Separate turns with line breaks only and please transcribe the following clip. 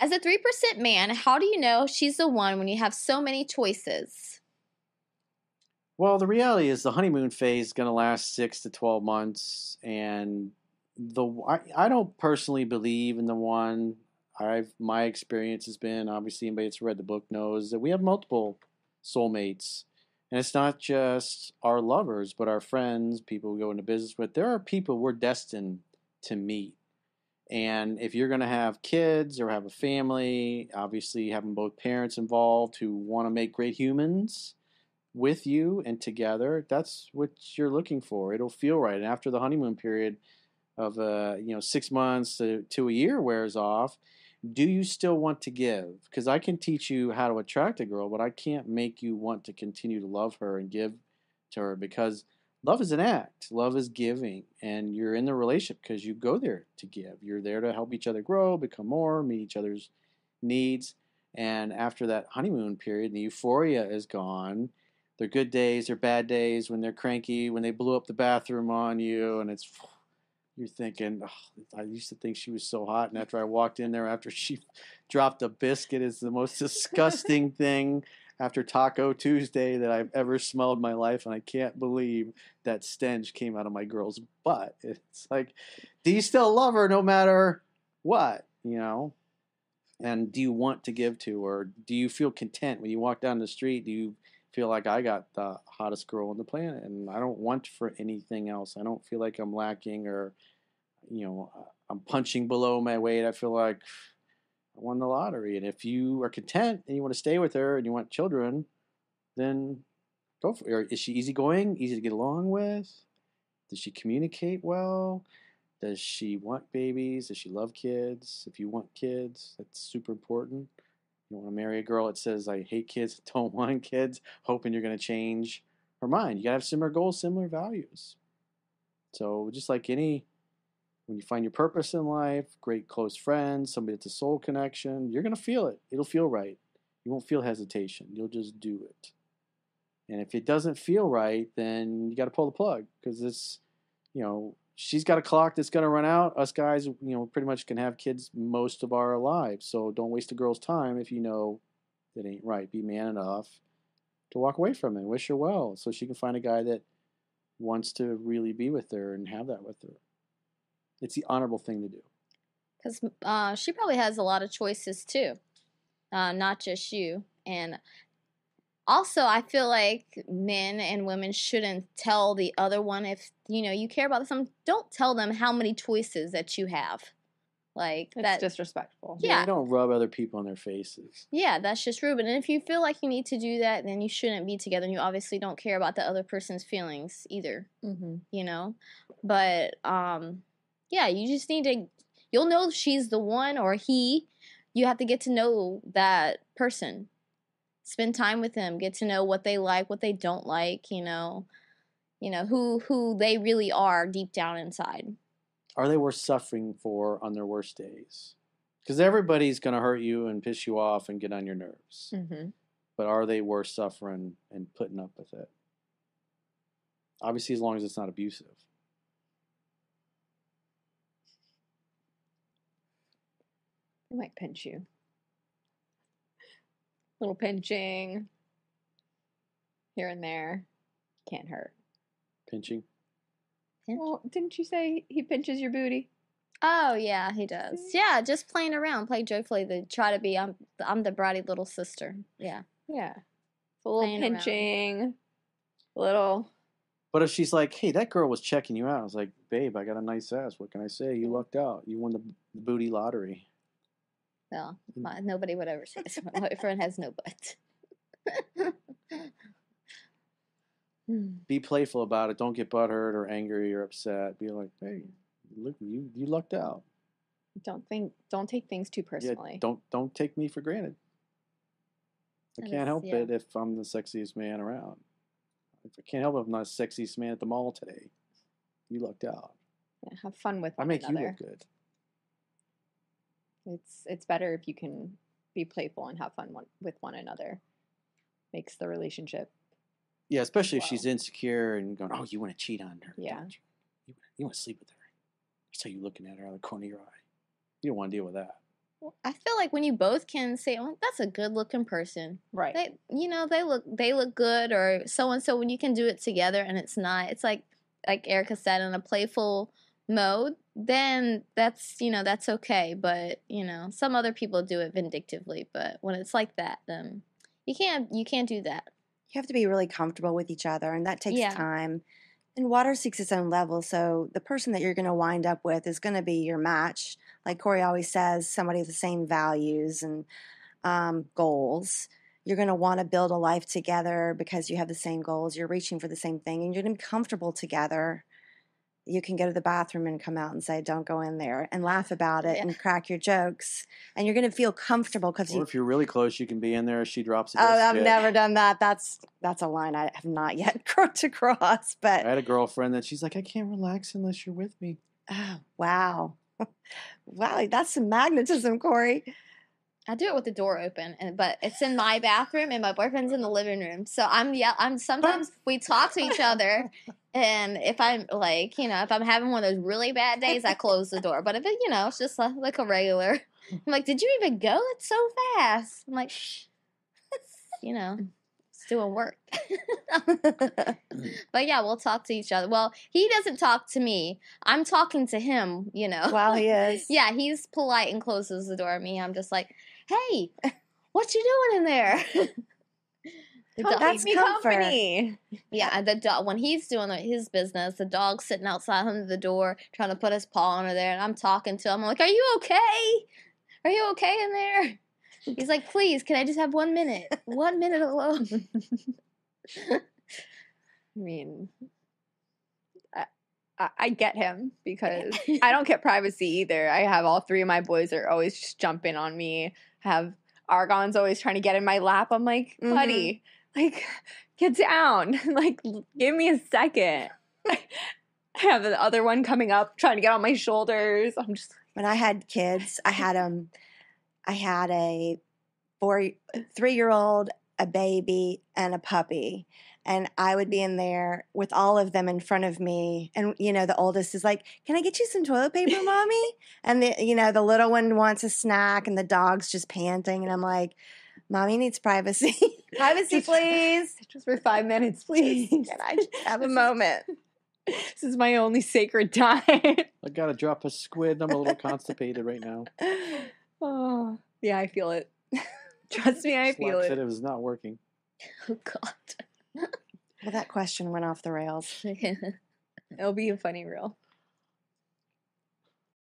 As a 3% man, how do you know she's the one when you have so many choices?
Well, the reality is the honeymoon phase is going to last six to 12 months. And the I, I don't personally believe in the one. I've my experience has been obviously anybody that's read the book knows that we have multiple soulmates, and it's not just our lovers, but our friends, people we go into business with. There are people we're destined to meet, and if you're going to have kids or have a family, obviously having both parents involved who want to make great humans with you and together, that's what you're looking for. It'll feel right, and after the honeymoon period of uh, you know six months to, to a year wears off do you still want to give? Because I can teach you how to attract a girl, but I can't make you want to continue to love her and give to her because love is an act. Love is giving, and you're in the relationship because you go there to give. You're there to help each other grow, become more, meet each other's needs. And after that honeymoon period, the euphoria is gone. Their good days, their bad days, when they're cranky, when they blew up the bathroom on you, and it's you're thinking, oh, I used to think she was so hot, and after I walked in there, after she dropped a biscuit, is the most disgusting thing after Taco Tuesday that I've ever smelled my life, and I can't believe that stench came out of my girl's butt. It's like, do you still love her no matter what, you know? And do you want to give to her? Do you feel content when you walk down the street? Do you feel like I got the hottest girl on the planet, and I don't want for anything else. I don't feel like I'm lacking or, you know, I'm punching below my weight. I feel like won the lottery. And if you are content and you want to stay with her and you want children, then go for it. Is she easygoing, easy to get along with? Does she communicate well? Does she want babies? Does she love kids? If you want kids, that's super important. You don't want to marry a girl that says, I hate kids, don't want kids, hoping you're going to change her mind. You got to have similar goals, similar values. So, just like any, when you find your purpose in life, great close friends, somebody that's a soul connection, you're going to feel it. It'll feel right. You won't feel hesitation. You'll just do it. And if it doesn't feel right, then you got to pull the plug because it's, you know, she's got a clock that's going to run out. Us guys, you know, pretty much can have kids most of our lives. So don't waste a girl's time if you know that ain't right. Be man enough to walk away from it. Wish her well so she can find a guy that wants to really be with her and have that with her. It's the honorable thing to do.
Because uh, she probably has a lot of choices too, uh, not just you. And also i feel like men and women shouldn't tell the other one if you know you care about them don't tell them how many choices that you have like
it's
that
disrespectful
yeah.
You don't rub other people in their faces.
yeah that's just rude and if you feel like you need to do that then you shouldn't be together and you obviously don't care about the other person's feelings either
mm-hmm.
you know but um yeah you just need to you'll know if she's the one or he you have to get to know that person spend time with them get to know what they like what they don't like you know you know who who they really are deep down inside
Are they worth suffering for on their worst days? Because everybody's going to hurt you and piss you off and get on your nerves.
Mm-hmm.
But are they worth suffering and putting up with it? Obviously, as long as it's not abusive.
They might pinch you. Little pinching here and there can't hurt.
Pinching.
Pinch?
Well, didn't you say he pinches your booty?
oh yeah he does
mm.
yeah just playing around play joyfully to try to be i'm i'm the bratty little sister yeah
Yeah. A little
Playing
pinching. A little.
But if she's like, hey, that girl was checking you out, I was like, babe, I got a nice ass. What can I say? You mm. lucked out. You won the, the booty lottery.
No my, nobody would ever say this my boyfriend has no butt
Be playful about it. Don't get butthurt or angry or upset. Be like, hey, look, you you lucked out.
Don't think. Don't take things too
Yeah,
personally.
don't don't take me for granted. I
That
can't
is-
help
yeah.
it if I'm the sexiest man around. If I can't help it if I'm not the sexiest man at the mall today. You lucked out.
Yeah, have fun with
I make you look good.
It's it's better if you can be playful and have fun one, with one another. Makes the relationship.
Yeah, especially if she's insecure and going, "Oh, you want to cheat on her?
Yeah.
you? You, you want to sleep with her?" I saw you looking at her out of the corner of your eye. You don't want to deal with that.
I feel like when you both can say, "Oh, that's a good-looking person,"
Right.
they, you know, they look they look good, or so and so. When you can do it together, and it's not, it's like like Erica said, in a playful mode, then that's you know that's okay. But you know, some other people do it vindictively. But when it's like that, then you can't you can't do that.
You have to be really comfortable with each other, and that takes
Yeah.
time. And water seeks its own level, so the person that you're going to wind up with is going to be your match. Like Corey always says, somebody with the same values and um, goals. You're going to want to build a life together because you have the same goals. You're reaching for the same thing, and you're going to be comfortable together. You can go to the bathroom and come out and say, "Don't go in there," and laugh about it
Yeah.
and crack your jokes, and you're going to feel comfortable because
Or
you
if you're really close, you can be in there. She drops a
Oh, I've
biscuit.
never done that. That's that's a line I have not yet crossed to cross.
I had a girlfriend that she's like, I can't relax unless you're with me.
oh, wow, wow, that's some magnetism, Corey.
I do it with the door open, and but it's in my bathroom, and my boyfriend's in the living room. So I'm yeah, I'm sometimes we talk to each other, and if I'm like, you know, if I'm having one of those really bad days, I close the door. But if it, you know, it's just like, like a regular, I'm like, did you even go? It's so fast. I'm like, shh, you know, it's doing work. but yeah, we'll talk to each other. Well, he doesn't talk to me. I'm talking to him. You know.
Wow, he is.
Yeah, he's polite and closes the door. Me, I'm just like, hey, what you doing in there? The dog-
That's
me
comfort.
company.
yeah, and the dog when he's doing his business, the dog's sitting outside under the door trying to put his paw under there, and I'm talking to him. I'm like, "Are you okay? Are you okay in there?" He's like, "Please, can I just have one minute? One minute alone."
I mean, I, I, I get him because I don't get privacy either. I have all three of my boys are always just jumping on me. Have Argon's always trying to get in my lap. I'm like, buddy, mm-hmm. Like, get down. like, give me a second. I have the other one coming up trying to get on my shoulders. I'm just
When I had kids, I had um, I had a four, three year old, a baby, and a puppy. And I would be in there with all of them in front of me. And, you know, the oldest is like, Can I get you some toilet paper, mommy? And, the, you know, the little one wants a snack and the dog's just panting. And I'm like, Mommy needs privacy. privacy,
Just-
please.
just for five minutes, please.
Can I just have a moment?
this is my only sacred time.
I gotta drop a squid. I'm a little constipated right now.
oh, yeah, I feel it. Trust me, I feel
Slack
it.
said it was not working.
oh God.
Well, that question went off the rails.
It'll be a funny reel.